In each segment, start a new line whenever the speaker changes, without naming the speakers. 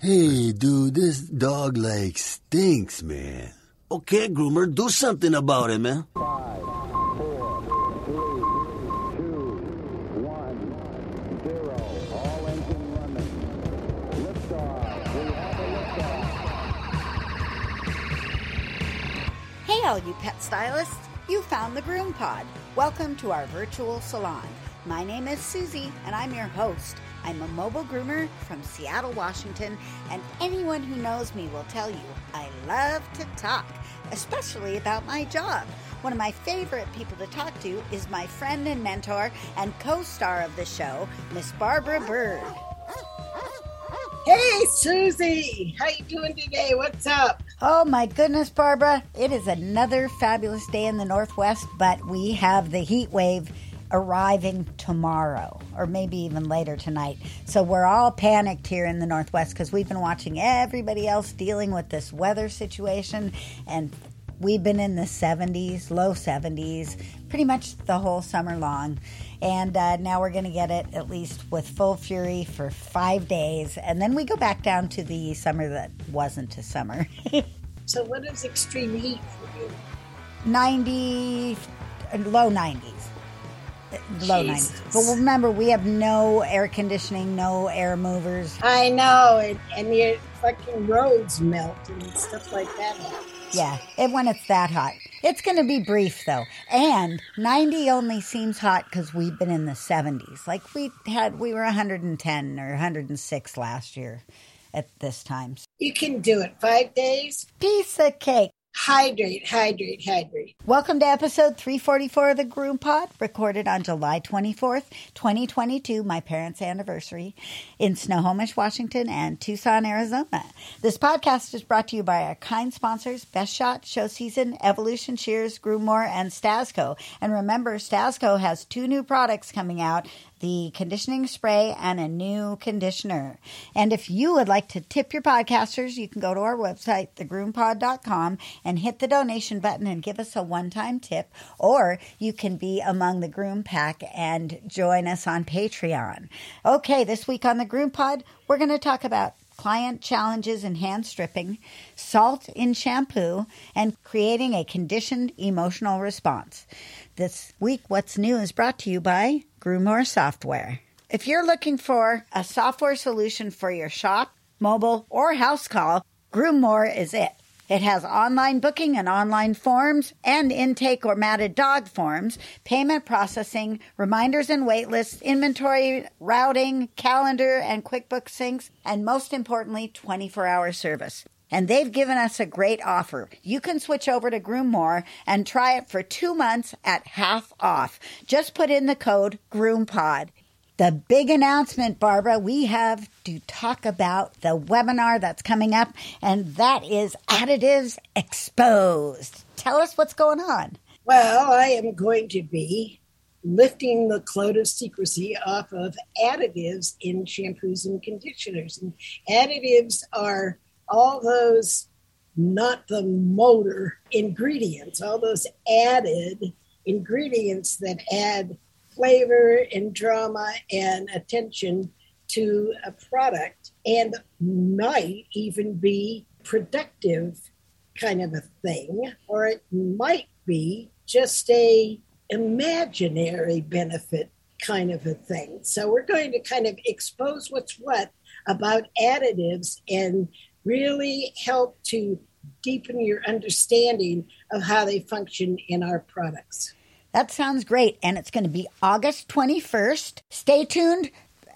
Hey, dude, this dog like stinks, man.
Okay, groomer, do something about it, man.
Five, four, three, two, one, zero. All engine running. Liftoff. We have a liftoff.
Hey, all you pet stylists! You found the Groom Pod. Welcome to our virtual salon. My name is Susy, and I'm your host. I'm a mobile groomer from Seattle, Washington, and anyone who knows me will tell you I love to talk, especially about my job. One of my favorite people to talk to is my friend and mentor and co star of the show, Miss Barbara Bird.
Hey, Susy, how you doing today? What's up?
Oh my goodness, Barbara. It is another fabulous day in the Northwest, but we have the heat wave arriving tomorrow or maybe even later tonight. So we're all panicked here in the Northwest because we've been watching everybody else dealing with this weather situation and we've been in the 70s, low 70s, pretty much the whole summer long. And uh, now we're going to get it at least with full fury for five days. And then we go back down to the summer that wasn't a summer.
So, what is extreme heat for you?
90, low 90s. Low
Jesus.
90s. But remember, we have no air conditioning, no air movers.
I know, and, and your fucking roads melt and stuff like that.
Yeah, it, when it's that hot. It's going to be brief though. And 90 only seems hot because we've been in the 70s. Like we had, we were 110 or 106 last year at this time.
You can do it. Five days.
Piece of cake.
Hydrate, hydrate, hydrate.
Welcome to episode 344 of the Groom Pod, recorded on July 24th, 2022, my parents' anniversary, in Snohomish, Washington, and Tucson, Arizona. This podcast is brought to you by our kind sponsors, Best Shot, Show Season, Evolution Shears, Groommore, and Stasco. And remember, Stasco has two new products coming out the conditioning spray and a new conditioner. And if you would like to tip your podcasters, you can go to our website, thegroompod.com, and hit the donation button and give us a one time tip. Or you can be among the Groom Pack and join us on Patreon. Okay, this week on the Groom Pod, we're going to talk about client challenges in hand stripping, salt in shampoo, and creating a conditioned emotional response. This week, What's New is brought to you by Groomore Software. If you're looking for a software solution for your shop, mobile, or house call, Groomore is it. It has online booking and online forms and intake or matted dog forms, payment processing, reminders and wait lists, inventory, routing, calendar, and QuickBooks syncs, and most importantly, 24 hour service. And they've given us a great offer. You can switch over to Groommore and try it for two months at half off. Just put in the code GroomPod. The big announcement, Barbara, we have to talk about the webinar that's coming up, and that is Additives Exposed. Tell us what's going on.
Well, I am going to be lifting the cloud of secrecy off of additives in shampoos and conditioners. And additives are all those not the motor ingredients, all those added ingredients that add flavor and drama and attention to a product and might even be productive kind of a thing or it might be just a imaginary benefit kind of a thing. So we're going to kind of expose what's what about additives and really help to deepen your understanding of how they function in our products
That sounds great. And it's going to be August 21st. Stay tuned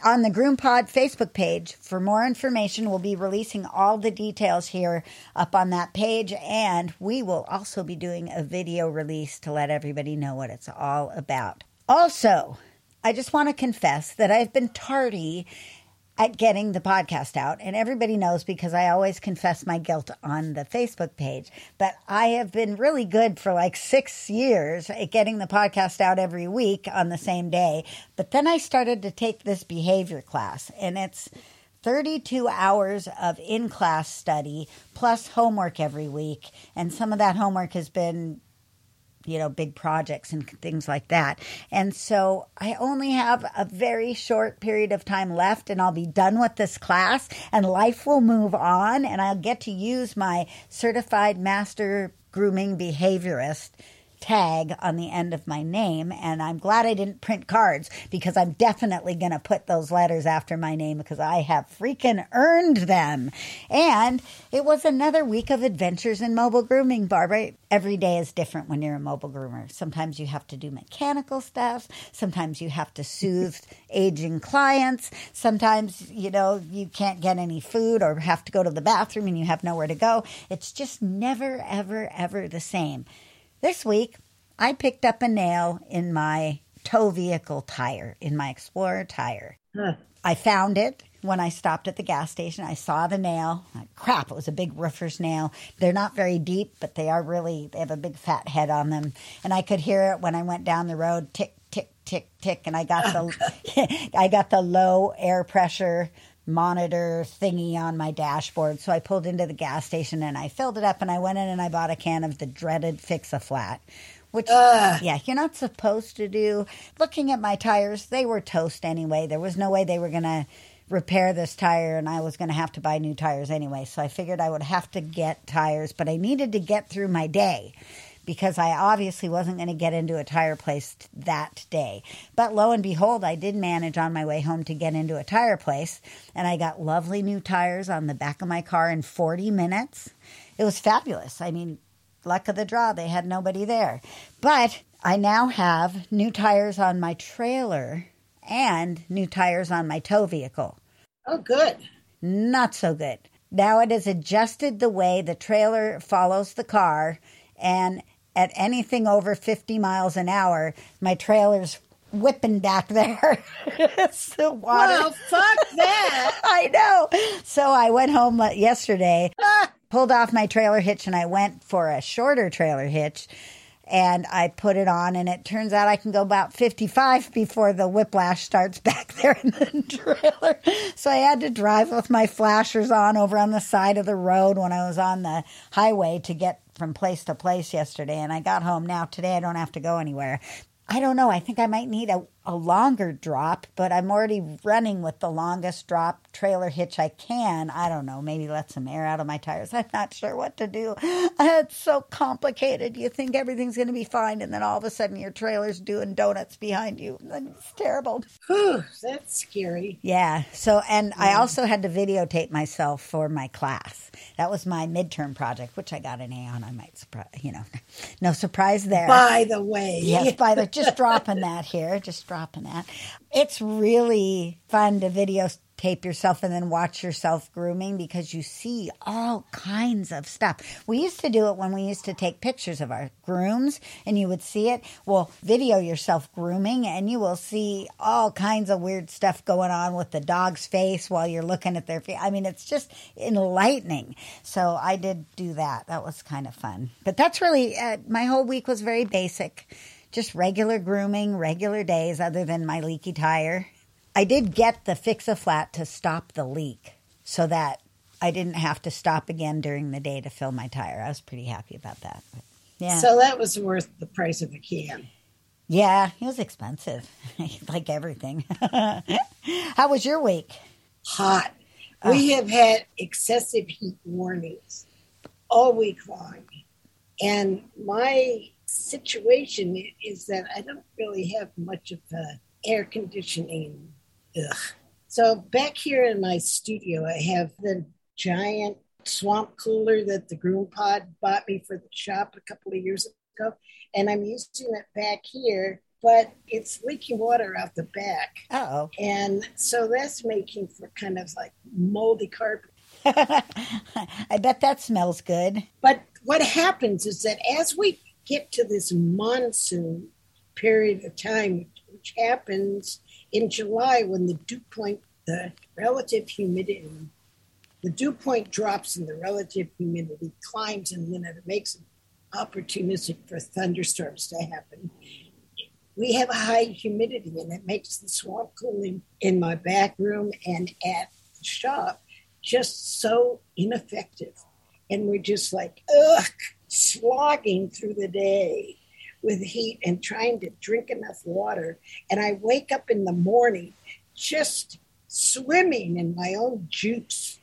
on the Groom Pod Facebook page for more information. We'll be releasing all the details here up on that page. And we will also be doing a video release to let everybody know what it's all about. Also, I just want to confess that I've been tardy at getting the podcast out. And everybody knows because I always confess my guilt on the Facebook page. But I have been really good for like six years at getting the podcast out every week on the same day. But then I started to take this behavior class, and it's 32 hours of in class study plus homework every week. And some of that homework has been you know, big projects and things like that. And so I only have a very short period of time left and I'll be done with this class and life will move on and I'll get to use my certified master grooming behaviorist tag on the end of my name. And I'm glad I didn't print cards because I'm definitely going to put those letters after my name because I have freaking earned them. And it was another week of adventures in mobile grooming, Barbara. Every day is different when you're a mobile groomer. Sometimes you have to do mechanical stuff. Sometimes you have to soothe aging clients. Sometimes, you know, you can't get any food or have to go to the bathroom and you have nowhere to go. It's just never, ever, ever the same. This week, I picked up a nail in my tow vehicle tire, in my Explorer tire.
Huh.
I found it when I stopped at the gas station. I saw the nail. Crap, it was a big roofer's nail. They're not very deep, but they are really, they have a big fat head on them. And I could hear it when I went down the road tick, tick, tick, tick. And I got the, oh, I got the low air pressure monitor thingy on my dashboard. So I pulled into the gas station and I filled it up and I went in and I bought a can of the dreaded Fix a Flat. Which,
Ugh.
yeah, you're not supposed to do. Looking at my tires, they were toast anyway. There was no way they were going to repair this tire and I was going to have to buy new tires anyway. So I figured I would have to get tires, but I needed to get through my day because I obviously wasn't going to get into a tire place that day. But lo and behold, I did manage on my way home to get into a tire place, and I got lovely new tires on the back of my car in 40 minutes. It was fabulous. I mean, luck of the draw, they had nobody there. But I now have new tires on my trailer and new tires on my tow vehicle
Oh, good.
not so good. Now it is adjusted the way the trailer follows the car, and at anything over 50 miles an hour, my trailer's whipping back there. it's the water.
Well, fuck that.
I know. So I went home yesterday, ah. pulled off my trailer hitch, and I went for a shorter trailer hitch. And I put it on, and it turns out I can go about 55 before the whiplash starts back there in the trailer. So I had to drive with my flashers on over on the side of the road when I was on the highway to get from place to place yesterday. And I got home now. Today I don't have to go anywhere. I don't know. I think I might need a, a longer drop, but I'm already running with the longest drop trailer hitch I can. I don't know. Maybe let some air out of my tires. I'm not sure what to do. It's so complicated. You think everything's going to be fine, and then all of a sudden your trailer's doing donuts behind you. It's terrible.
Whew, that's scary.
Yeah. So, and I also had to videotape myself for my class. That was my midterm project, which I got an A on. I might surprise, you know, no surprise there.
By the way,
Yes, by the just dropping that here, just dropping that. It's really fun to videotape yourself and then watch yourself grooming because you see all kinds of stuff. We used to do it when we used to take pictures of our grooms and you would see it. Well, video yourself grooming and you will see all kinds of weird stuff going on with the dog's face while you're looking at their face. I mean, it's just enlightening. So I did do that. That was kind of fun. But that's really, uh, my whole week was very basic just regular grooming, regular days, other than my leaky tire. I did get the fix a flat to stop the leak so that I didn't have to stop again during the day to fill my tire. I was pretty happy about that. But, yeah.
So that was worth the price of a can.
yeah, it was expensive, like everything. How was your week?
Hot. Oh. We have had excessive heat warnings all week long. And my situation is that I don't really have much of uh, air conditioning. Ugh. So back here in my studio, I have the giant swamp cooler that the groom pod bought me for the shop a couple of years ago. And I'm using it back here, but it's leaking water out the back.
Oh.
And so that's making for kind of like moldy carpet.
I bet that smells good.
But what happens is that as we get to this monsoon period of time, which happens in July when the dew point, the relative humidity, the dew point drops and the relative humidity climbs, and then it makes it opportunistic for thunderstorms to happen. We have a high humidity, and it makes the swamp cooling in my back room and at the shop just so ineffective. And we're just like, ugh, slogging through the day. with heat and trying to drink enough water. And I wake up in the morning just swimming in my own juice.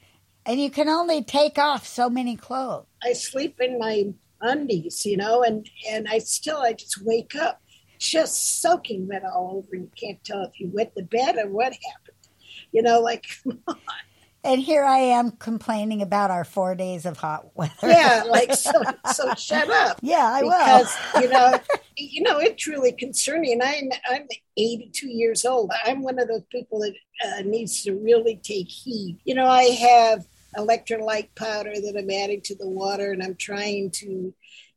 And you can only take off so many clothes.
I sleep in my undies, you know, and and I still I just wake up just soaking wet all over. And you can't tell if you wet the bed or what happened. You know, like
And here I am complaining about our four days of hot weather.
yeah, like so so shut up.
Yeah, I will.
because you know you know it's really concerning. I'm I'm 82 years old. I'm one of those people that uh, needs to really take heed. You know, I have electrolyte powder that I'm adding to the water, and I'm trying to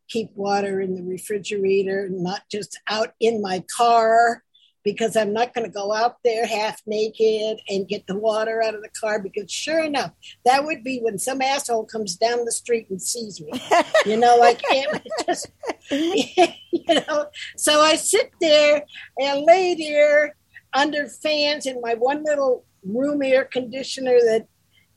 keep water in the refrigerator, not just out in my car. Because I'm not going to go out there half naked and get the water out of the car. Because sure enough, that would be when some asshole comes down the street and sees me. You know, like it just you know. So I sit there and lay there under fans in my one little room air conditioner that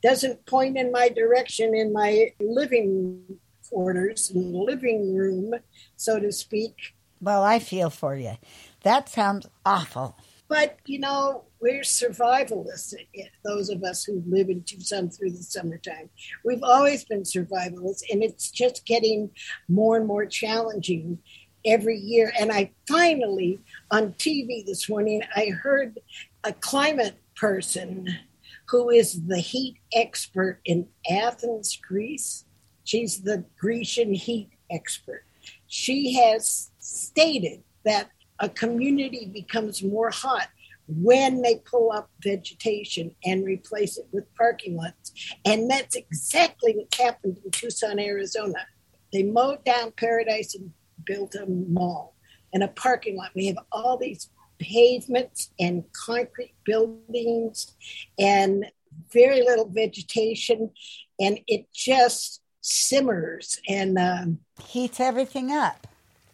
doesn't point in my direction in my living quarters living room, so to speak.
well, I feel for you. That sounds awful.
But you know, we're survivalists. Eh, those of us who live in Tucson through the summertime, we've always been survivalists, and it's just getting more and more challenging every year. And I finally, on TV this morning, I heard a climate person who is the heat expert in Athens, Greece. She's the Grecian heat expert. She has stated that a community becomes more hot when they pull up vegetation and replace it with parking lots. And that's exactly what happened in Tucson, Arizona. They mowed down Paradise and built a mall and a parking lot. We have all these pavements and concrete buildings and very little vegetation, and it just simmers and um,
Heats everything up.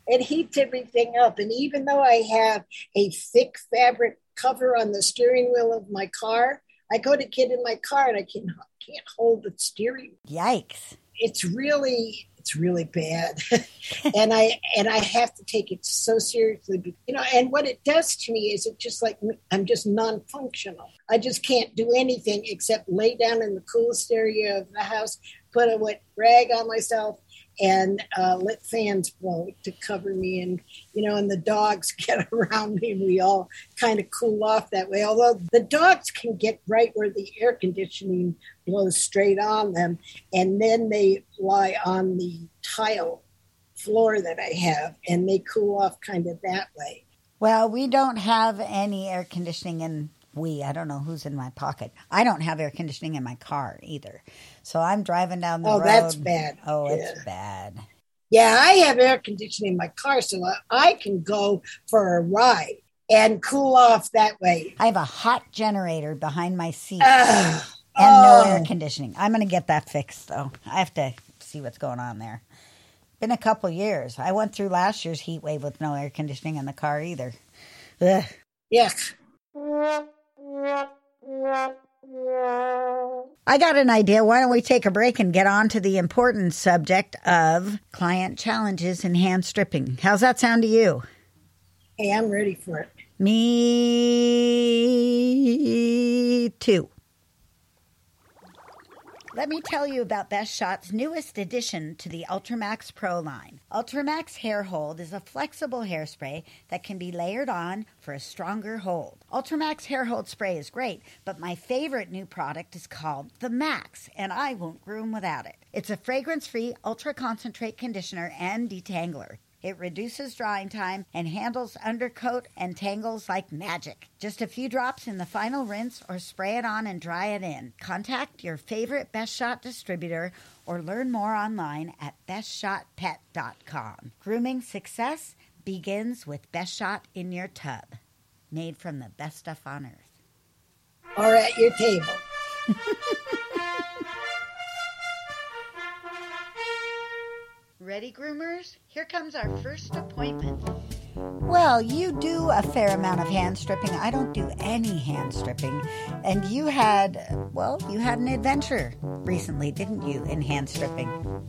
It heats everything up. And even though I have a thick fabric cover on the steering wheel of my car, I go to get in my car and I can can't hold the steering.
Yikes.
It's really it's really bad, and I and I have to take it so seriously. You know, and what it does to me is it just like I'm just non-functional. I just can't do anything except lay down in the coolest area of the house, put a wet rag on myself, and uh, let fans blow to cover me. And, you know, and the dogs get around me and we all kind of cool off that way. Although the dogs can get right where the air conditioning blows straight on them. And then they lie on the tile floor that I have and they cool off kind of that way.
Well, we don't have any air conditioning in we. I don't know who's in my pocket. I don't have air conditioning in my car either. So I'm driving down the
Oh,
road.
Oh, that's bad.
Oh,
Yeah.
it's bad.
Yeah, I have air conditioning in my car, so I- can go for a ride and cool off that way.
I have a hot generator behind my seat
Ugh.
and
oh.
no air oh. conditioning. I'm going to get that fixed though. I have to see what's going on there. Been a couple years. I went through last year's heat wave with no air conditioning in the car either. Ugh.
Yuck.
I got an idea. Why don't we take a break and get on to the important subject of client challenges in hand stripping? How's that sound to you?
Hey, I'm ready for it.
Me too. Let me tell you about Best Shot's newest addition to the Ultramax Pro line. Ultramax Hair Hold is a flexible hairspray that can be layered on for a stronger hold. Ultramax Hair Hold Spray is great, but my favorite new product is called the Max, and I won't groom without it. It's a fragrance free, ultra concentrate conditioner and detangler. It reduces drying time and handles undercoat and tangles like magic. Just a few drops in the final rinse or spray it on and dry it in. Contact your favorite Best Shot distributor or learn more online at bestshotpet.com. Grooming success begins with Best Shot in your tub, made from the best stuff on earth.
Or at your table.
Ready, groomers? Here comes our first appointment. Well, you do a fair amount of hand stripping. I don't do any hand stripping. And you had, well, you had an adventure recently, didn't you, in hand stripping?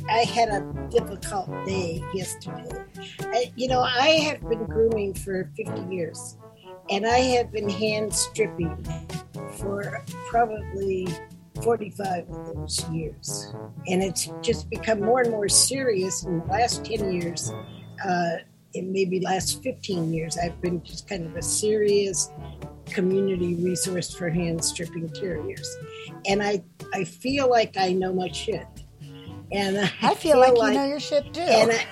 I had a difficult day yesterday. I, you know, I have been grooming for 50 years, and I have been hand stripping for probably 45 of those years. And it's just become more and more serious in the last 10 years. Uh, in maybe last 15 years, I've been just kind of a serious community resource for hand stripping terriers. And I, I feel like I know my shit. And I,
I feel, like, you know your shit too.
and I,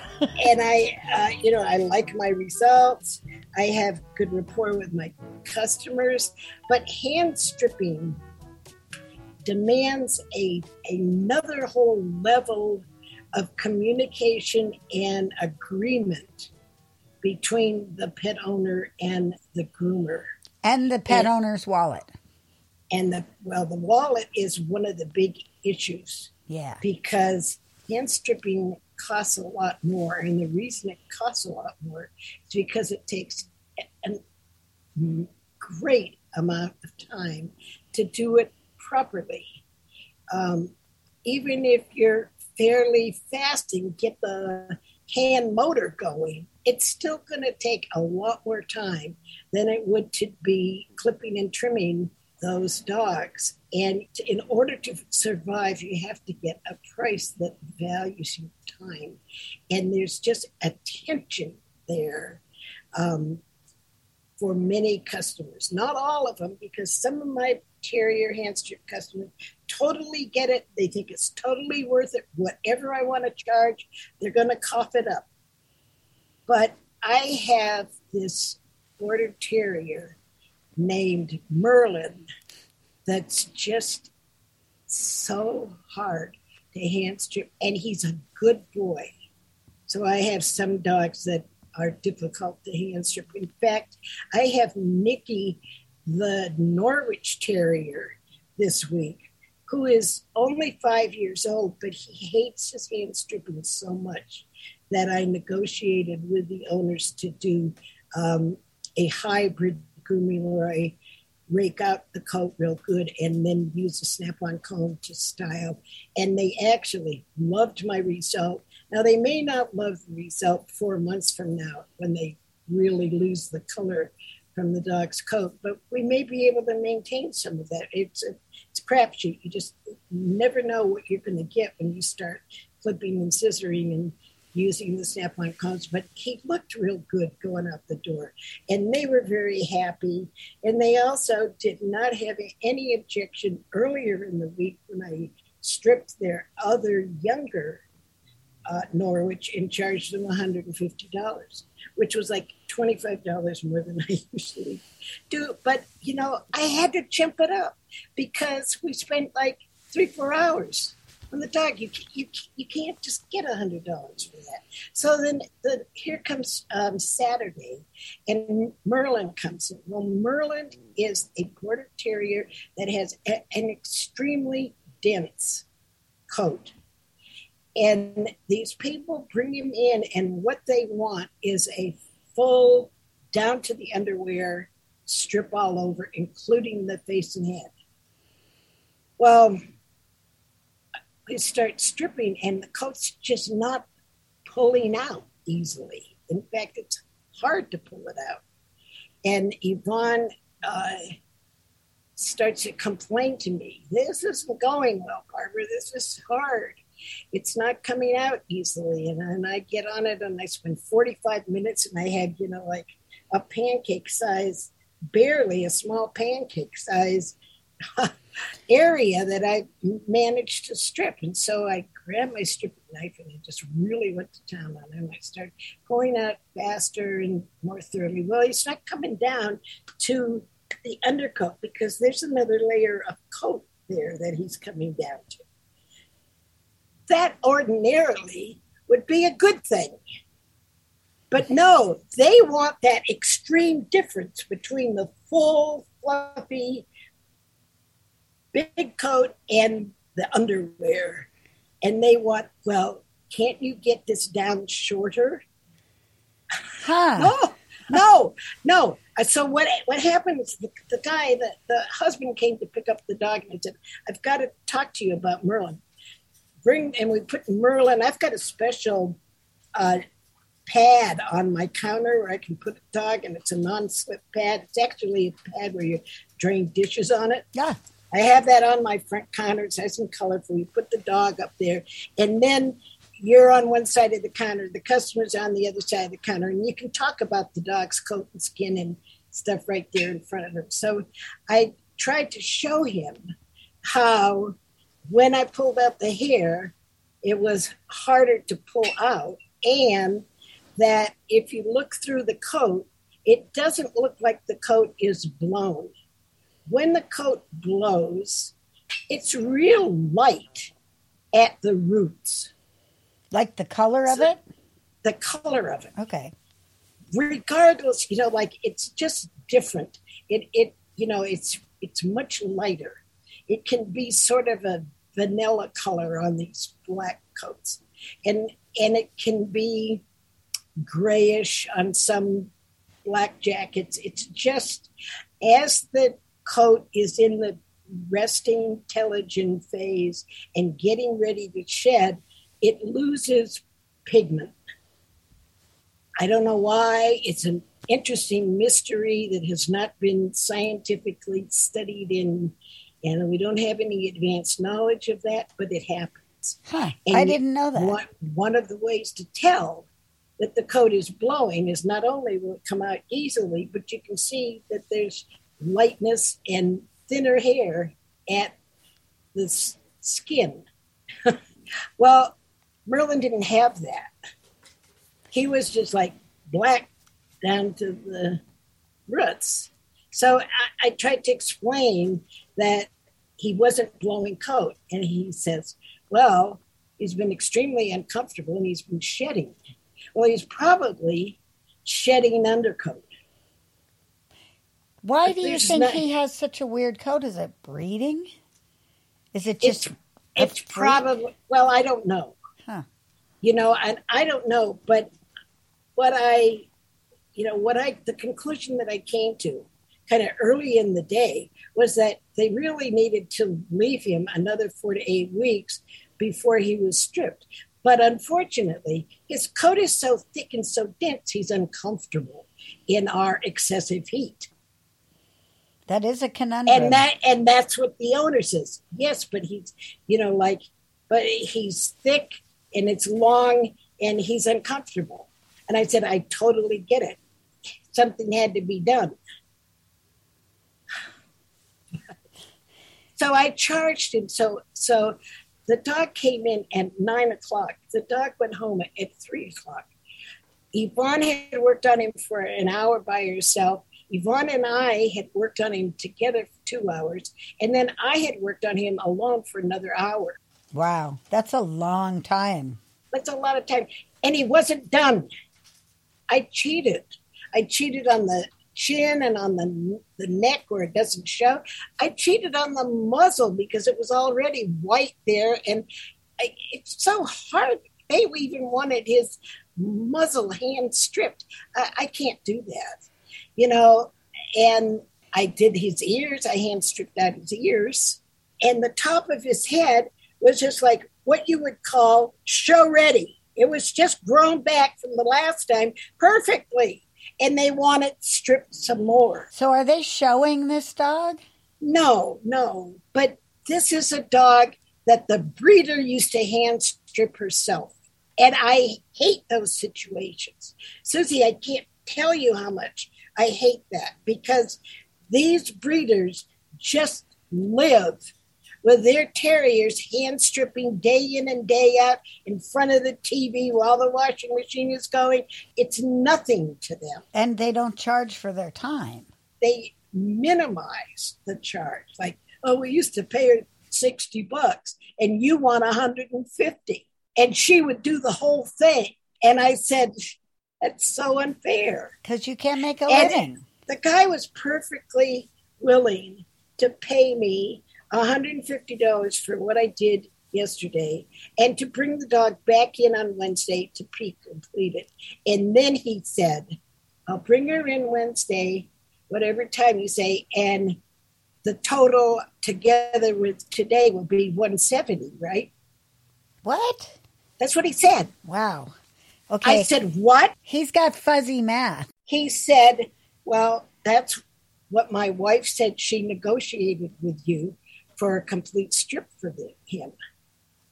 and I, uh, you know, I like my results. I have good rapport with my customers, but hand stripping demands a another whole level of communication and agreement between the pet owner and the groomer.
and the pet
Yeah.
owner's wallet.
And the well, the wallet is one of the big issues.
Yeah.
because hand stripping costs a lot more. And the reason it costs a lot more is because it takes a great amount of time to do it properly. Um, even if you're fairly fast and get the hand motor going, it's still going to take a lot more time than it would to be clipping and trimming those dogs. And in order to survive, you have to get a price that values your time. And there's just a tension there um, for many customers. Not all of them, because some of my terrier hand strip customers totally get it. They think it's totally worth it. Whatever I want to charge, they're going to cough it up. But I have this border terrier named Merlin that's just so hard to hand strip, and he's a good boy. So I have some dogs that are difficult to strip. In fact, I have Nicky, the Norwich Terrier, this week, who is only five years old, but he hates his hand stripping so much that I negotiated with the owners to do um, a hybrid grooming where I rake out the coat real good and then use a snap-on comb to style. And they actually loved my result. Now they may not love the result four months from now when they really lose the color from the dog's coat, but we may be able to maintain some of that. It's a it's crapshoot. You just never know what you're going to get when you start clipping and scissoring and using the snap-on combs. But he looked real good going out the door, and they were very happy. And they also did not have any objection earlier in the week when I stripped their other younger uh, Norwich and charged them $150, which was like $25 more than I usually do. But, you know, I had to chimp it up because we spent like three, four hours on the dog. You, you, you can't just get $100 for that. So then the, here comes um, Saturday, and Merlin comes in. Well, Merlin is a Border Terrier that has a, an extremely dense coat. And these people bring him in, and what they want is a full, down to the underwear strip all over, including the face and head. Well, we start stripping, and the coat's just not pulling out easily. In fact, it's hard to pull it out. And Yvonne uh, starts to complain to me this isn't going well, Barbara. This is hard it's not coming out easily. And I get on it and I spend 45 minutes and I had, you know, like a pancake size, barely a small pancake size area that I managed to strip. And so I grabbed my stripping knife and I just really went to town on him. I started pulling out faster and more thoroughly. Well, he's not coming down to the undercoat because there's another layer of coat there that he's coming down to that ordinarily would be a good thing. But no, they want that extreme difference between the full, fluffy, big coat and the underwear. And they want, well, can't you get this down shorter?
Huh.
No, no, no. Uh, So what what happened is the, the guy, the, the husband came to pick up the dog and I said, I've got to talk to you about Merlin. Bring and we put Merlin, I've got a special uh, pad on my counter where I can put a dog and it's a non-slip pad. It's actually a pad where you drain dishes on it.
Yeah.
I have that on my front counter. It's has some colorful. You put the dog up there, and then you're on one side of the counter, the customer's on the other side of the counter, and you can talk about the dog's coat and skin and stuff right there in front of him. So I tried to show him how when I pulled out the hair, it was harder to pull out, and that if you look through the coat, it doesn't look like the coat is blown. When the coat blows, it's real light at the roots,
Like the color of it?
the color of it.
Okay.
regardless you know like it's just different it it you know it's it's much lighter it can be sort of a vanilla color on these black coats. And and it can be grayish on some black jackets. It's just as the coat is in the resting telogen phase and getting ready to shed it loses pigment. I don't know why. It's an interesting mystery that has not been scientifically studied in, and we don't have any advanced knowledge of that, but it happens.
Huh. I didn't know that.
One, one of the ways to tell that the coat is blowing is not only will it come out easily, but you can see that there's lightness and thinner hair at the s- skin. well, Merlin didn't have that he was just like black down to the roots. So I, I tried to explain that he wasn't blowing coat. And he says, well, he's been extremely uncomfortable and he's been shedding. Well, he's probably shedding an undercoat.
Why
But
do you think
not-
he has such a weird coat? Is it breeding? Is it just
It's, it's probably, well, I don't know.
Huh.
You know, and I don't know, but what I, you know, what I, the conclusion that I came to kind of early in the day was that they really needed to leave him another four to eight weeks before he was stripped. But unfortunately, his coat is so thick and so dense, he's uncomfortable in our excessive heat.
That is a conundrum.
And that and that's what the owner says. Yes, but he's you know, like but he's thick and it's long and he's uncomfortable. And I said, I totally get it. Something had to be done. So I charged him. So so the dog came in at nine o'clock. The dog went home at three o'clock. Yvonne had worked on him for an hour by herself. Yvonne and I had worked on him together for two hours, and then I had worked on him alone for another hour.
wow, that's a long time.
That's a lot of time. And he wasn't done. I cheated. I cheated on the chin and on the, the neck where it doesn't show. I cheated on the muzzle because it was already white there. And I, it's so hard. They even wanted his muzzle hand stripped. I, I can't do that, you know. And I did his ears. I hand stripped out his ears. And the top of his head was just like what you would call show ready. It was just grown back from the last time perfectly. And they want it stripped some more.
So are they showing this dog?
No, no. But this is a dog that the breeder used to hand strip herself. And I hate those situations. Susy, I can't tell you how much I hate that because these breeders just live with their terriers hand stripping day in and day out in front of the TV while the washing machine is going. It's nothing to them.
And they don't charge for their time.
They minimize the charge. Like, oh, we used to pay her 60 bucks and you want 150. And she would do the whole thing. And I said, that's so unfair.
Because you can't make a
And-
living.
The guy was perfectly willing to pay me $150 for what I did yesterday and to bring the dog back in on Wednesday to pre complete it. And then he said, I'll bring her in Wednesday, whatever time you say, and the total together with today will be 170, right?
What?
That's what he said.
Wow. Okay.
I said, What?
He's got fuzzy math.
He said, Well, that's what my wife said she negotiated with you for a complete strip for the, him.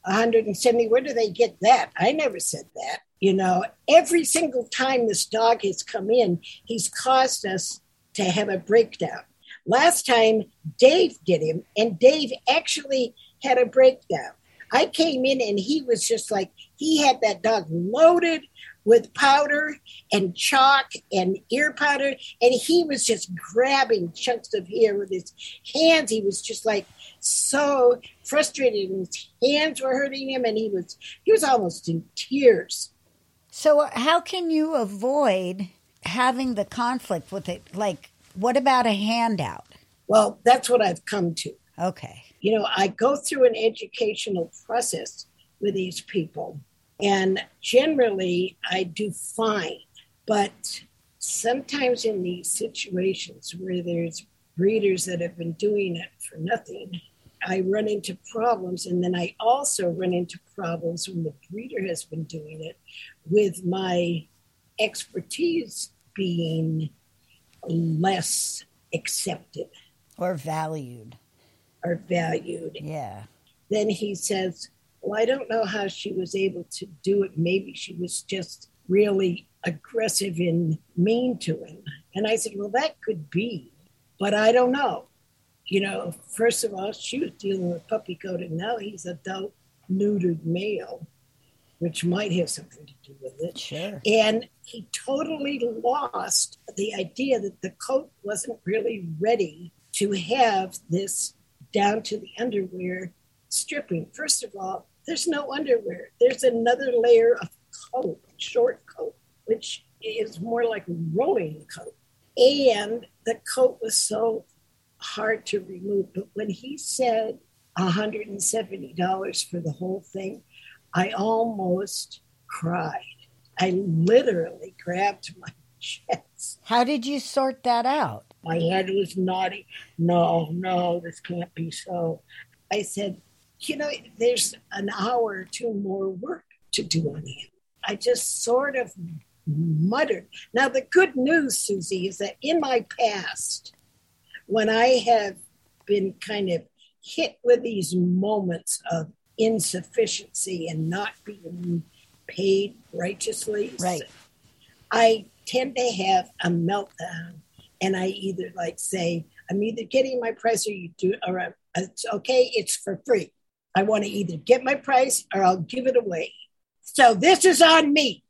170, where do they get that? I never said that. You know, every single time this dog has come in, he's caused us to have a breakdown. Last time, Dave did him, and Dave actually had a breakdown. I came in and he was just like, he had that dog loaded with powder and chalk and ear powder, and he was just grabbing chunks of hair with his hands. He was just like so frustrated, and his hands were hurting him, and he was he was almost in tears.
So, uh, how can you avoid having the conflict with it? Like, what about a handout?
Well, that's what I've come to.
Okay.
You know, I go through an educational process with these people, and generally I do fine. But sometimes in these situations where there's breeders that have been doing it for nothing, I run into problems. And then I also run into problems when the breeder has been doing it with my expertise being less accepted
Or valued.
or valued.
Yeah.
Then he says, Well, I don't know how she was able to do it. Maybe she was just really aggressive and mean to him. And I said, Well, that could be, but I don't know. You know, first of all, she was dealing with puppy coat, and now he's adult neutered male, which might have something to do with it.
Sure.
And he totally lost the idea that the coat wasn't really ready to have this down to the underwear stripping. First of all, there's no underwear. There's another layer of coat, short coat, which is more like a rolling coat. And the coat was so hard to remove. But when he said $170 for the whole thing, I almost cried. I literally grabbed my chest.
How did you sort that out?
My head was naughty. No, no, this can't be so. I said, you know, there's an hour or two more work to do on him. I just sort of muttered. Now, the good news, Susy, is that in my past, when I have been kind of hit with these moments of insufficiency and not being paid righteously,
Right.
I tend to have a meltdown and I either like say, I'm either getting my price or you do, or I'm- it's okay, it's for free. I want to either get my price or I'll give it away. So this is on me.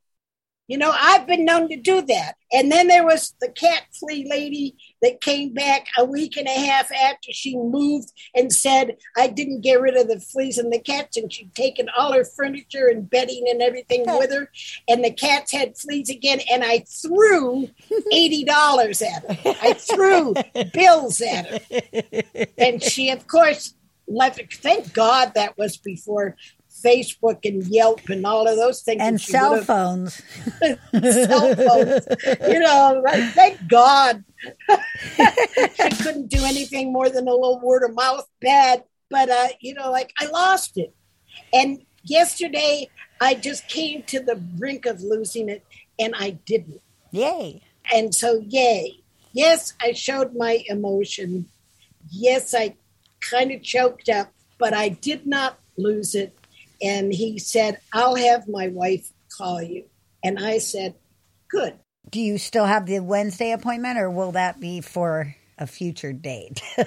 You know, I've been known to do that. And then there was the cat flea lady that came back a week and a half after she moved and said, I didn't get rid of the fleas and the cats, and she'd taken all her furniture and bedding and everything with her. And the cats had fleas again, and I threw $80 at her. I threw bills at her. And she, of course, Thank God that was before Facebook and Yelp and all of those things.
And cell phones.
cell phones. You know, right? Thank God she couldn't do anything more than a little word of mouth bad. But uh, you know, like I lost it. And yesterday I just came to the brink of losing it and I didn't.
Yay.
And so yay. Yes, I showed my emotion. Yes, I kind of choked up, but I did not lose it. And he said, I'll have my wife call you. And I said, Good.
Do you still have the Wednesday appointment or will that be for a future date?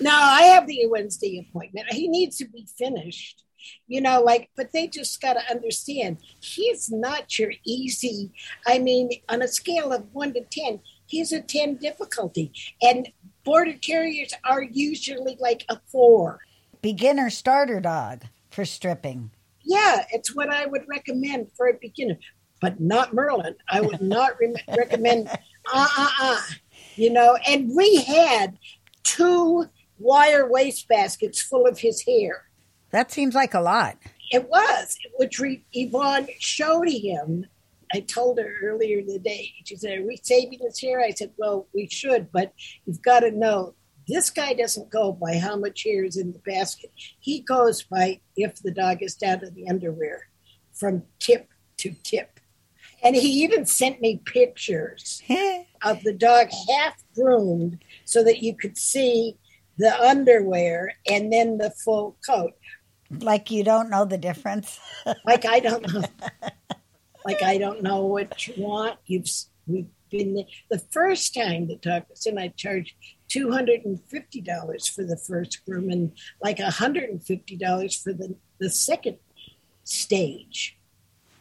No, I have the Wednesday appointment. He needs to be finished. You know, like, but they just got to understand he's not your easy. I mean, on a scale of one to 10, he's a 10 difficulty. And border terriers are usually like a four.
Beginner starter dog for stripping.
Yeah, it's what I would recommend for a beginner, but not Merlin. I would not re- recommend, uh uh uh. You know, and we had two wire waste baskets full of his hair.
That seems like a lot.
It was, which re- Yvonne showed him I told her earlier in the day, she said, Are we saving this hair? I said, Well, we should, but you've got to know this guy doesn't go by how much hair is in the basket. He goes by if the dog is down to the underwear from tip to tip. And he even sent me pictures of the dog half groomed so that you could see the underwear and then the full coat.
like you don't know the difference.
Like I don't know, like I don't know what you want. You've we've been there. the first time the was in. I charged two hundred and fifty dollars for the first room, and like hundred and fifty dollars for the the second stage,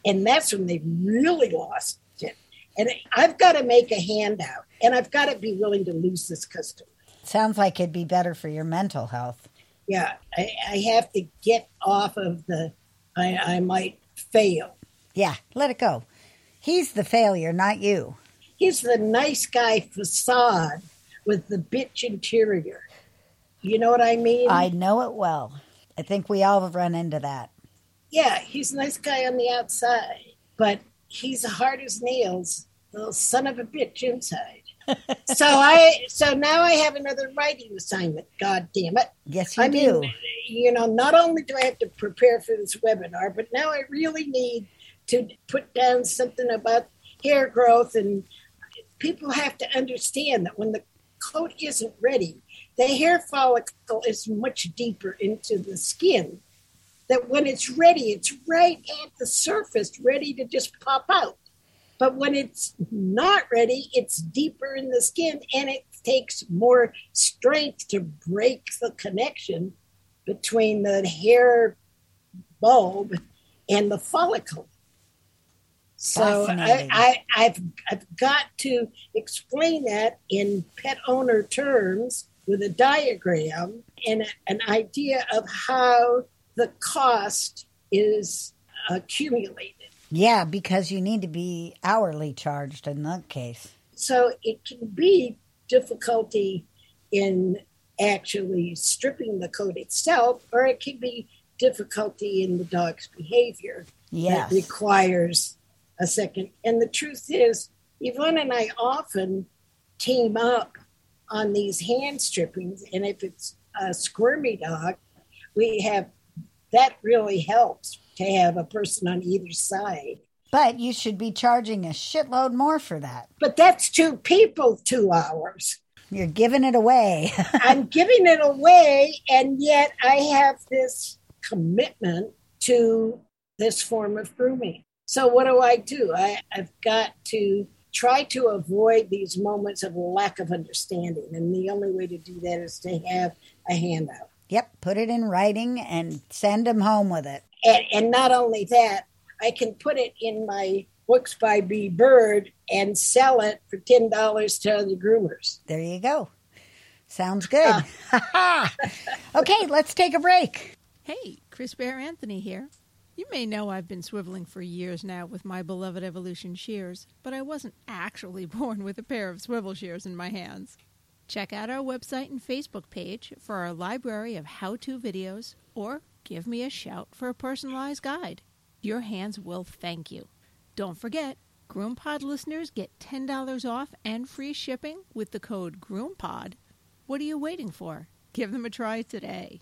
and that's when they really lost it. And I've got to make a handout, and I've got to be willing to lose this customer.
Sounds like it'd be better for your mental health.
Yeah, I, I have to get off of the. I, I might fail.
Yeah, let it go. He's the failure, not you.
He's the nice guy facade with the bitch interior. You know what I mean?
I know it well. I think we all have run into that.
yeah, he's a nice guy on the outside, but he's hard as nails, little son of a bitch inside. so I, so now I have another writing assignment. God damn it!
Yes, you
I
do.
mean, you know, not only do I have to prepare for this webinar, but now I really need to put down something about hair growth. And people have to understand that when the coat isn't ready, the hair follicle is much deeper into the skin. That when it's ready, it's right at the surface, ready to just pop out. But when it's not ready, it's deeper in the skin and it takes more strength to break the connection between the hair bulb and the follicle. So I, I, I've, I've got to explain that in pet owner terms with a diagram and an idea of how the cost is accumulated.
Yeah, because you need to be hourly charged in that case.
So it can be difficulty in actually stripping the coat itself, or it can be difficulty in the dog's behavior
Yes.
that requires a second. And the truth is, Yvonne and I often team up on these hand strippings, and if it's a squirmy dog, we have that really helps to have a person on either side.
But you should be charging a shitload more for that.
But that's two people, two hours.
You're giving it away.
I'm giving it away, and yet I have this commitment to this form of grooming. So, what do I do? I, I've got to try to avoid these moments of lack of understanding. And the only way to do that is to have a handout.
yep, put it in writing and send them home with it.
And, and not only that, I can put it in my books by B. Bird and sell it for $10 to other groomers.
There you go. Sounds good. okay, let's take a break.
Hey, Chris Bear Anthony here. You may know I've been swiveling for years now with my beloved Evolution shears, but I wasn't actually born with a pair of swivel shears in my hands. Check out our website and Facebook page for our library of how to videos, or give me a shout for a personalized guide. Your hands will thank you. Don't forget, GroomPod listeners get $10 off and free shipping with the code GroomPod. What are you waiting for? Give them a try today.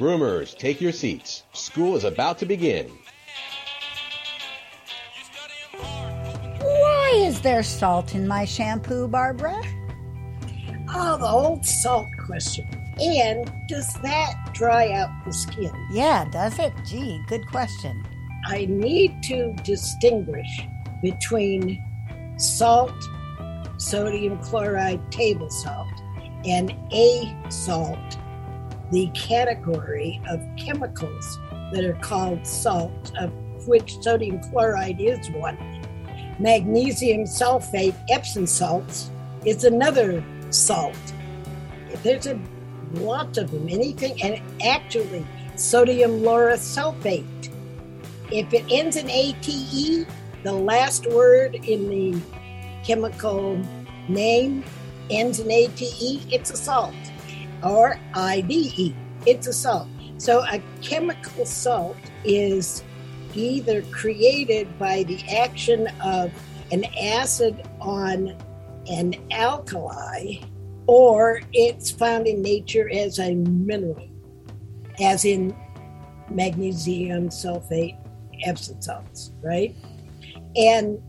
Groomers, take your seats. School is about to begin.
You study 'em hard, hoping to
Why is there salt in my shampoo, Barbara?
Oh, the old salt question. And does that dry out the skin?
Yeah, does it? Gee, good question.
I need to distinguish between salt, sodium chloride, table salt, and a salt, the category of chemicals that are called salt, of which sodium chloride is one. Magnesium sulfate, Epsom salts, is another salt. There's a lot of them, anything, and actually, sodium lauryl sulfate if it ends in ATE, the last word in the chemical name ends in ATE, it's a salt. R I D E. It's a salt. So a chemical salt is either created by the action of an acid on an alkali or it's found in nature as a mineral, as in magnesium sulfate, Epsom salts, right? And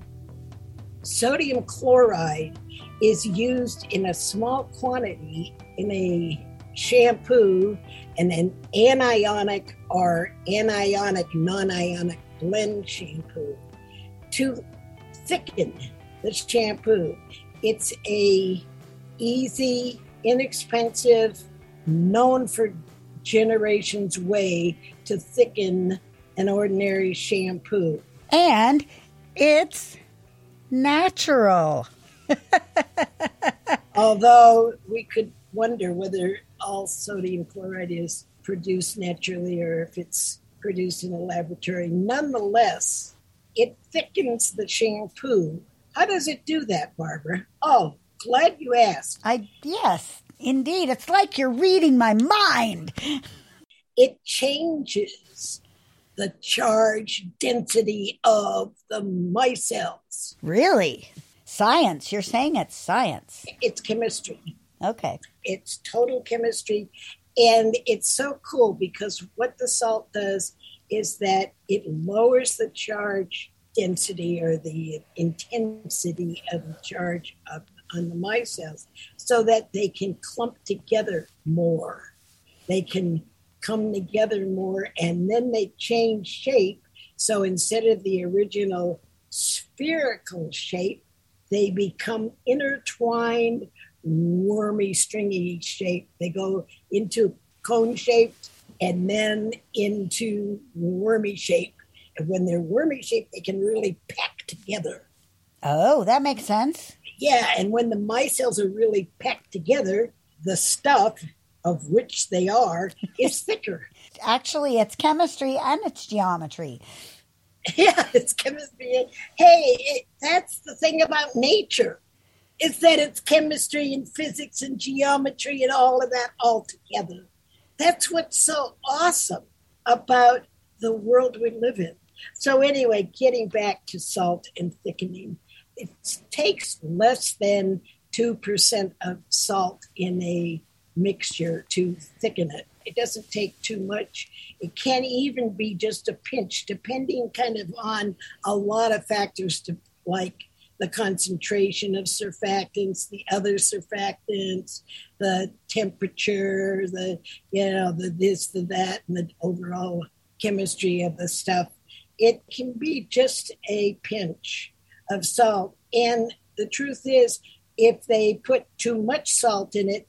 sodium chloride is used in a small quantity in a shampoo and an anionic or anionic non-ionic blend shampoo to thicken the shampoo. It's a easy, inexpensive, known for generations way to thicken an ordinary shampoo.
And it's natural.
Although we could wonder whether all sodium chloride is produced naturally or if it's produced in a laboratory. Nonetheless, it thickens the shampoo. How does it do that, Barbara? Oh, glad you asked.
I yes, indeed. It's like you're reading my mind.
It changes the charge density of the micelles.
Really? Science. You're saying it's science.
It's chemistry.
Okay.
It's total chemistry. And it's so cool because what the salt does is that it lowers the charge density or the intensity of the charge up on the micelles so that they can clump together more. They can come together more and then they change shape. So instead of the original spherical shape, they become intertwined, wormy, stringy shape. They go into cone shaped and then into wormy shape. And when they're wormy shape, they can really pack together.
Oh, that makes sense.
Yeah, and when the micelles are really packed together, the stuff of which they are is thicker.
Actually, it's chemistry and it's geometry.
Yeah, it's chemistry. Hey, it, that's the thing about nature, is that it's chemistry and physics and geometry and all of that all together. That's what's so awesome about the world we live in. So, anyway, getting back to salt and thickening, it takes less than 2% of salt in a mixture to thicken it. It doesn't take too much. It can even be just a pinch, depending kind of on a lot of factors, to like the concentration of surfactants, the other surfactants, the temperature, the you know the this, the that, and the overall chemistry of the stuff. It can be just a pinch of salt, and the truth is, if they put too much salt in it,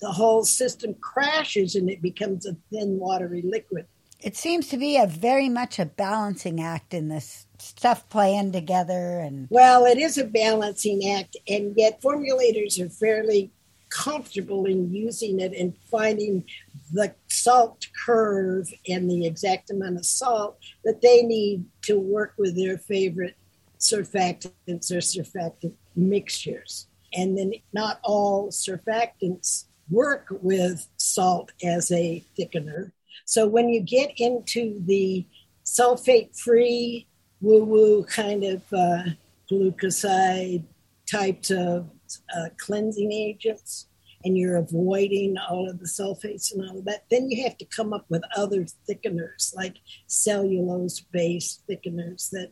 the whole system crashes and it becomes a thin, watery liquid.
It seems to be a very much a balancing act in this stuff playing together and
Well, it is a balancing act, and yet formulators are fairly comfortable in using it and finding the salt curve and the exact amount of salt that they need to work with their favorite surfactants or surfactant mixtures. And then not all surfactants work with salt as a thickener. So when you get into the sulfate free, woo woo kind of uh, glucoside types of uh, cleansing agents, and you're avoiding all of the sulfates and all of that, then you have to come up with other thickeners like cellulose based thickeners that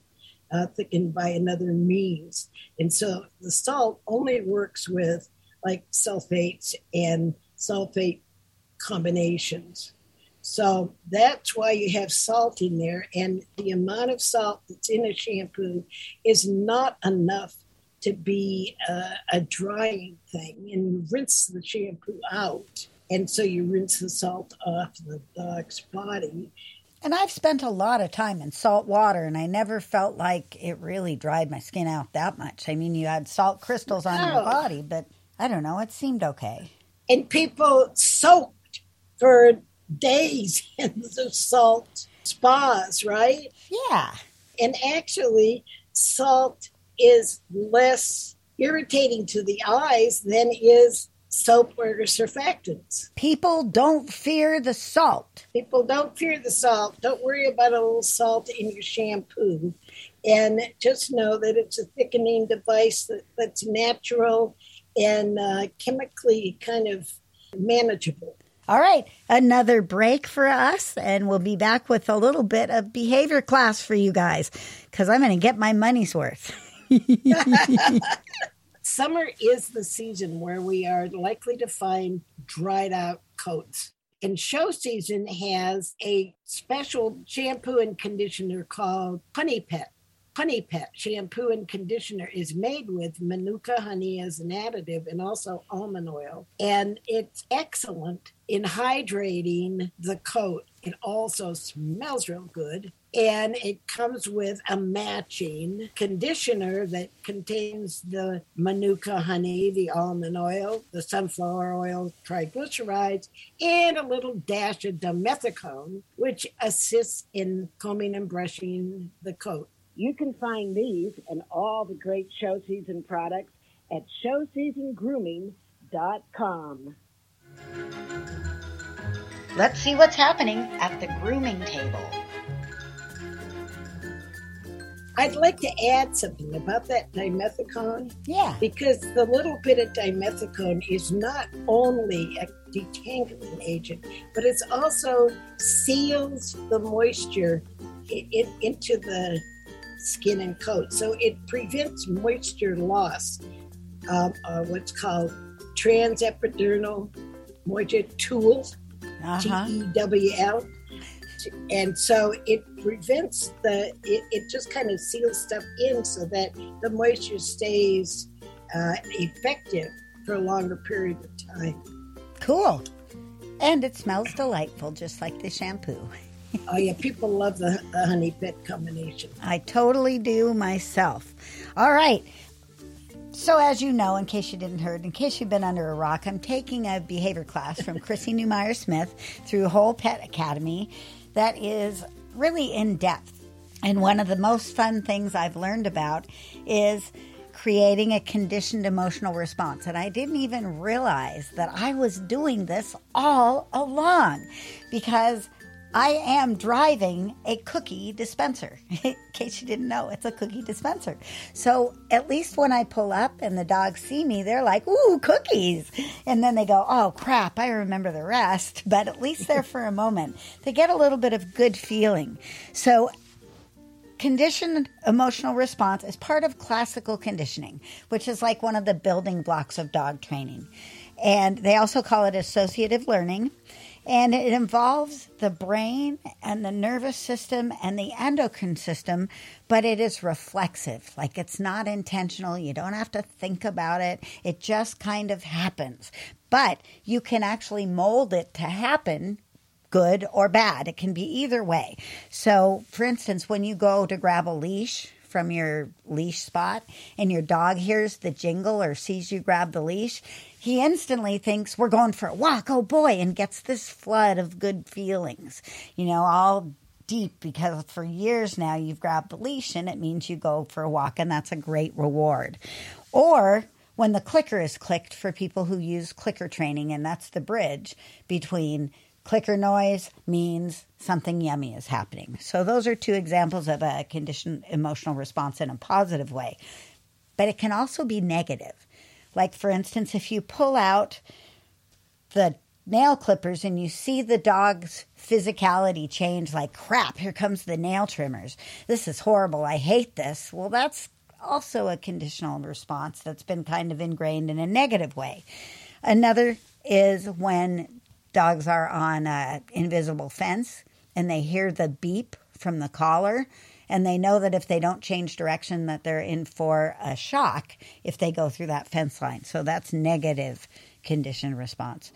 uh, thicken by another means. And so the salt only works with like sulfates and sulfate combinations. So that's why you have salt in there, and the amount of salt that's in a shampoo is not enough to be a, a drying thing. And you rinse the shampoo out, and so you rinse the salt off the dog's body.
and I've spent a lot of time in salt water and I never felt like it really dried my skin out that much. I mean, you had salt crystals on your body, but I don't know, it seemed okay.
And people soaked for days in the salt spas, right?
Yeah.
And actually, salt is less irritating to the eyes than is soap or surfactants.
People don't fear the salt.
People don't fear the salt. Don't worry about a little salt in your shampoo. And just know that it's a thickening device that, that's natural and uh, chemically kind of manageable.
All right, another break for us, and we'll be back with a little bit of behavior class for you guys because I'm going to get my money's worth.
Summer is the season where we are likely to find dried out coats. And show season has a special shampoo and conditioner called Honey Pet. Honey Pet shampoo and conditioner is made with manuka honey as an additive and also almond oil. And it's excellent in hydrating the coat. It also smells real good. And it comes with a matching conditioner that contains the manuka honey, the almond oil, the sunflower oil, triglycerides, and a little dash of dimethicone, which assists in combing and brushing the coat. You can find these and all the great show season products at showseasongrooming.com.
Let's see what's happening at the grooming table.
I'd like to add something about that dimethicone
Yeah.
because the little bit of dimethicone is not only a detangling agent, but it also seals the moisture i- i- into the skin and coat. So it prevents moisture loss, um, uh, what's called transepidermal moisture tool,
uh-huh.
E W L. And so it prevents the, it, it just kind of seals stuff in so that the moisture stays uh, effective for a longer period of time.
Cool. And it smells delightful, just like the shampoo.
Oh, yeah, people love the, the honey pet combination.
I totally do myself. All right. So, as you know, in case you didn't heard, in case you've been under a rock, I'm taking a behavior class from Chrissy Newmeyer Smith through Whole Pet Academy that is really in depth. And one of the most fun things I've learned about is creating a conditioned emotional response. And I didn't even realize that I was doing this all along because I am driving a cookie dispenser. In case you didn't know, it's a cookie dispenser. So at least when I pull up and the dogs see me, they're like, ooh, cookies. And then they go, oh, crap, I remember the rest. But at least there for a moment, they get a little bit of good feeling. So Conditioned emotional response is part of classical conditioning, which is like one of the building blocks of dog training. And they also call it associative learning. And it involves the brain and the nervous system and the endocrine system, but it is reflexive. Like it's not intentional. You don't have to think about it. It just kind of happens. But you can actually mold it to happen good or bad. It can be either way. So, for instance, when you go to grab a leash from your leash spot and your dog hears the jingle or sees you grab the leash, he instantly thinks, We're going for a walk. Oh boy. And gets this flood of good feelings, you know, all deep because for years now you've grabbed the leash and it means you go for a walk and that's a great reward. Or when the clicker is clicked for people who use clicker training, and that's the bridge between clicker noise means something yummy is happening. So those are two examples of a conditioned emotional response in a positive way. But it can also be negative. Like for instance, if you pull out the nail clippers and you see the dog's physicality change like crap, here comes the nail trimmers. This is horrible. I hate this. Well, that's also a conditional response that's been kind of ingrained in a negative way. Another is when dogs are on an invisible fence and they hear the beep from the collar and they know that if they don't change direction that they're in for a shock if they go through that fence line. So that's negative conditioned response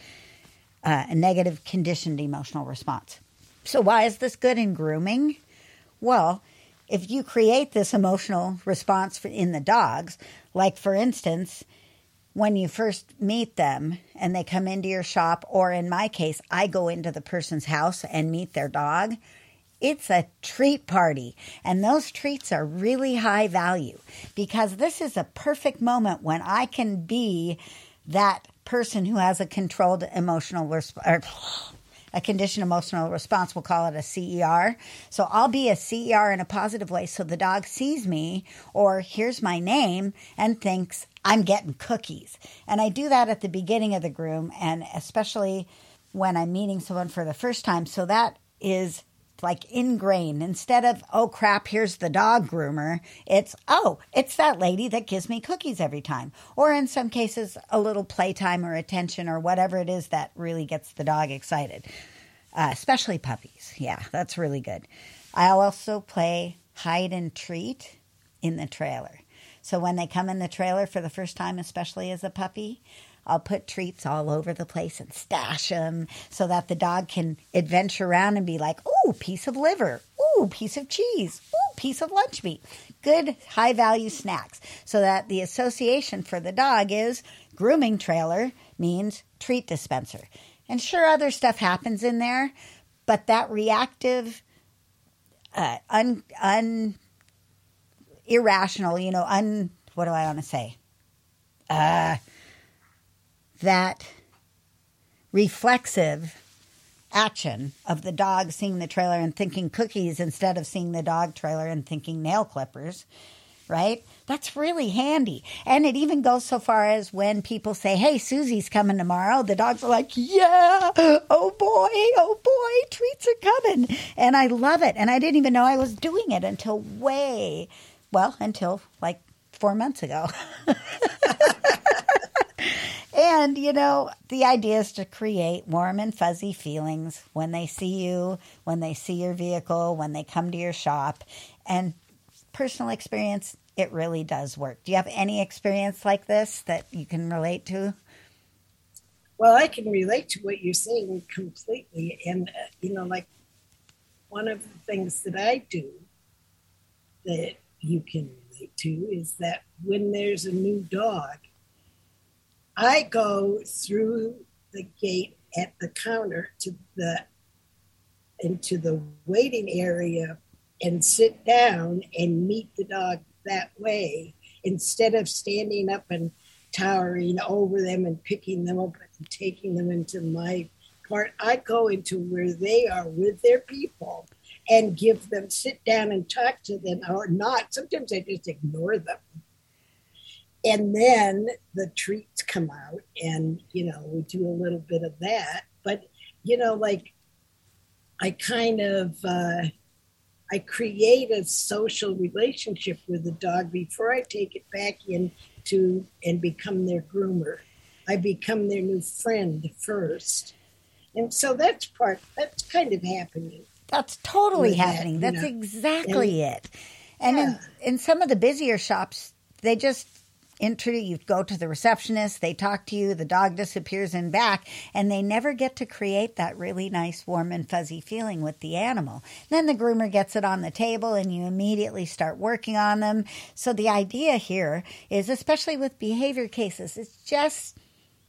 uh, a negative conditioned emotional response. So why is this good in grooming? Well if you create this emotional response in the dogs like for instance when you first meet them and they come into your shop, or in my case, I go into the person's house and meet their dog, it's a treat party. And those treats are really high value because this is a perfect moment when I can be that person who has a controlled emotional resp- or a conditioned emotional response, we'll call it a CER. So I'll be a CER in a positive way. So the dog sees me or hears my name and thinks I'm getting cookies. And I do that at the beginning of the groom and especially when I'm meeting someone for the first time. So that is like ingrained. Instead of, oh crap, here's the dog groomer, it's, oh, it's that lady that gives me cookies every time. Or in some cases, a little playtime or attention or whatever it is that really gets the dog excited, uh, especially puppies. Yeah, that's really good. I'll also play hide and treat in the trailer. So when they come in the trailer for the first time, especially as a puppy, I'll put treats all over the place and stash them so that the dog can adventure around and be like, ooh, piece of liver, ooh, piece of cheese, ooh, piece of lunch meat. Good high value snacks. So that the association for the dog is grooming trailer means treat dispenser. And sure, other stuff happens in there, but that reactive, uh, un, un, irrational, you know, un, what do I want to say? Uh, that reflexive action of the dog seeing the trailer and thinking cookies instead of seeing the dog trailer and thinking nail clippers, right? That's really handy. And it even goes so far as when people say, Hey, Susy's coming tomorrow, the dogs are like, Yeah, oh boy, oh boy, treats are coming. And I love it. And I didn't even know I was doing it until way, well, until like four months ago. And, you know, the idea is to create warm and fuzzy feelings when they see you, when they see your vehicle, when they come to your shop. And personal experience, it really does work. Do you have any experience like this that you can relate to?
Well, I can relate to what you're saying completely. And, uh, you know, like one of the things that I do that you can relate to is that when there's a new dog, I go through the gate at the counter to the into the waiting area and sit down and meet the dog that way instead of standing up and towering over them and picking them up and taking them into my part. I go into where they are with their people and give them sit down and talk to them or not. Sometimes I just ignore them. And then the treats come out and you know we do a little bit of that. But you know like i kind of uh, i create a social relationship with the dog before i take it back in to and become their groomer. I become their new friend first. And so that's part that's kind of happening
That's totally
that,
happening. That's
know.
exactly it. And
Yeah.
in, in some of the busier shops, they just enter you go to the receptionist, they talk to you, the dog disappears in back, and they never get to create that really nice, warm and fuzzy feeling with the animal. Then the groomer gets it on the table and you immediately start working on them. So the idea here is, especially with behavior cases, it's just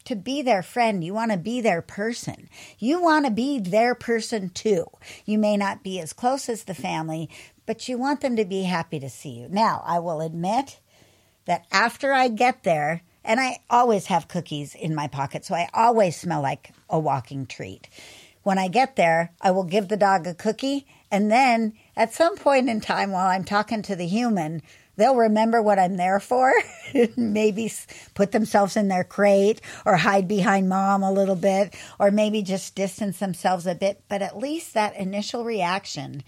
to be their friend. You want to be their person. You want to be their person too. You may not be as close as the family, but you want them to be happy to see you. Now, I will admit that after I get there, and I always have cookies in my pocket, so I always smell like a walking treat. When I get there, I will give the dog a cookie, and then at some point in time while I'm talking to the human, they'll remember what I'm there for. maybe put themselves in their crate or hide behind mom a little bit, or maybe just distance themselves a bit. But at least that initial reaction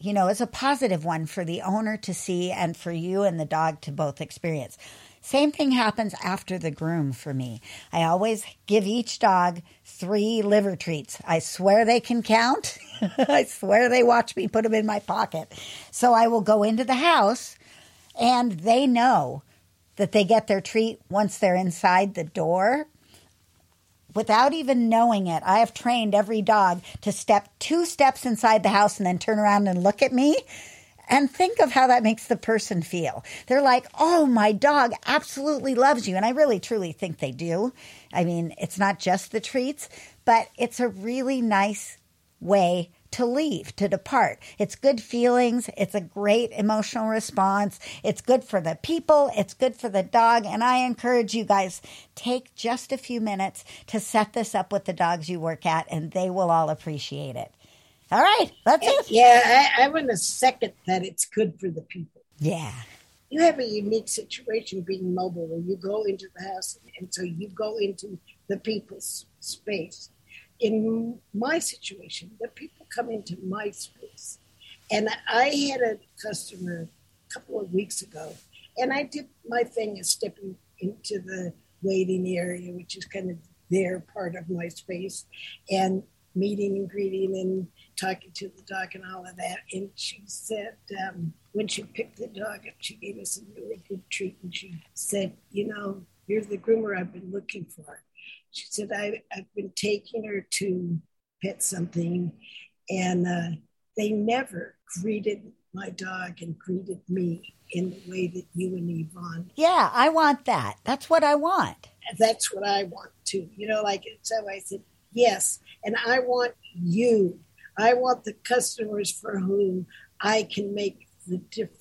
you know, is a positive one for the owner to see and for you and the dog to both experience. Same thing happens after the groom for me. I always give each dog three liver treats. I swear they can count. I swear they watch me put them in my pocket. So I will go into the house and they know that they get their treat once they're inside the door without even knowing it, I have trained every dog to step two steps inside the house and then turn around and look at me. And think of how that makes the person feel. They're like, oh, my dog absolutely loves you. And I really, truly think they do. I mean, it's not just the treats, but it's a really nice way to leave, to depart. It's good feelings. It's a great emotional response. It's good for the people. It's good for the dog. And I encourage you guys, take just a few minutes to set this up with the dogs you work at, and they will all appreciate it. All right, that's it.
Yeah, I, I want to second that it's good for the people.
Yeah.
You have a unique situation being mobile where you go into the house and so you go into the people's space. In my situation, the people come into my space. And I had a customer a couple of weeks ago, and I did my thing of stepping into the waiting area, which is kind of their part of my space, and meeting and greeting and talking to the dog and all of that. And she said, um, when she picked the dog up, she gave us a really good treat. And she said, You know, you're the groomer I've been looking for. She said, I, I've been taking her to pet something, and uh, they never greeted my dog and greeted me in the way that you and Yvonne.
Yeah, I want that. That's what I want.
That's what I want too. You know, like so I said, yes. And I want you. I want the customers for whom I can make the difference,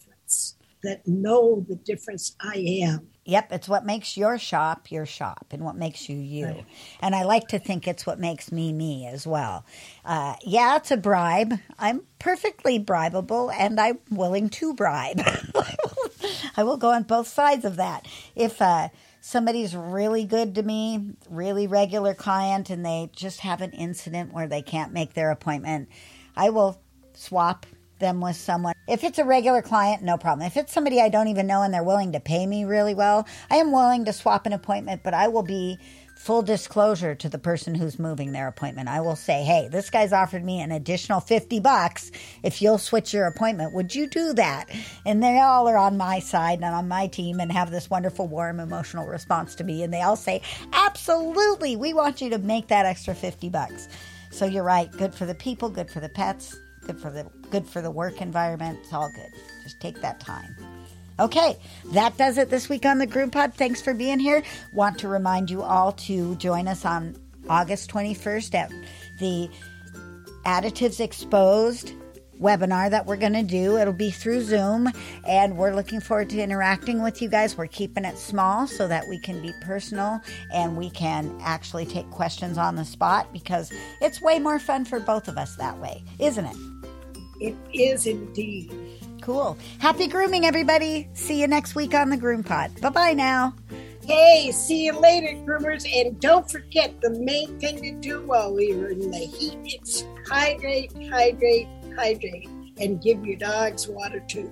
that know the difference I am.
Yep, it's what makes your shop your shop and what makes you you.
Right.
And I like to think it's what makes me me as well. Uh, yeah, it's a bribe. I'm perfectly bribable and I'm willing to bribe. I will go on both sides of that. If uh, somebody's really good to me, really regular client, and they just have an incident where they can't make their appointment, I will swap them with someone. If it's a regular client, no problem. If it's somebody I don't even know and they're willing to pay me really well, I am willing to swap an appointment, but I will be full disclosure to the person who's moving their appointment. I will say, "Hey, this guy's offered me an additional 50 bucks if you'll switch your appointment. Would you do that?" And they all are on my side and on my team and have this wonderful warm emotional response to me and they all say, "Absolutely. We want you to make that extra 50 bucks." So you're right. Good for the people, good for the pets, good for the good for the work environment. It's all good. Just take that time. Okay, that does it this week on the GroomPod. Thanks for being here. Want to remind you all to join us on August 21st at the Additives Exposed webinar that we're going to do. It'll be through Zoom, and we're looking forward to interacting with you guys. We're keeping it small so that we can be personal and we can actually take questions on the spot because it's way more fun for both of us that way, isn't it?
It is indeed.
Cool. Happy grooming, everybody. See you next week on the GroomPod. Bye bye now.
Hey, see you later, groomers. And don't forget the main thing to do while we are in the heat is hydrate, hydrate, hydrate, and give your dogs water too.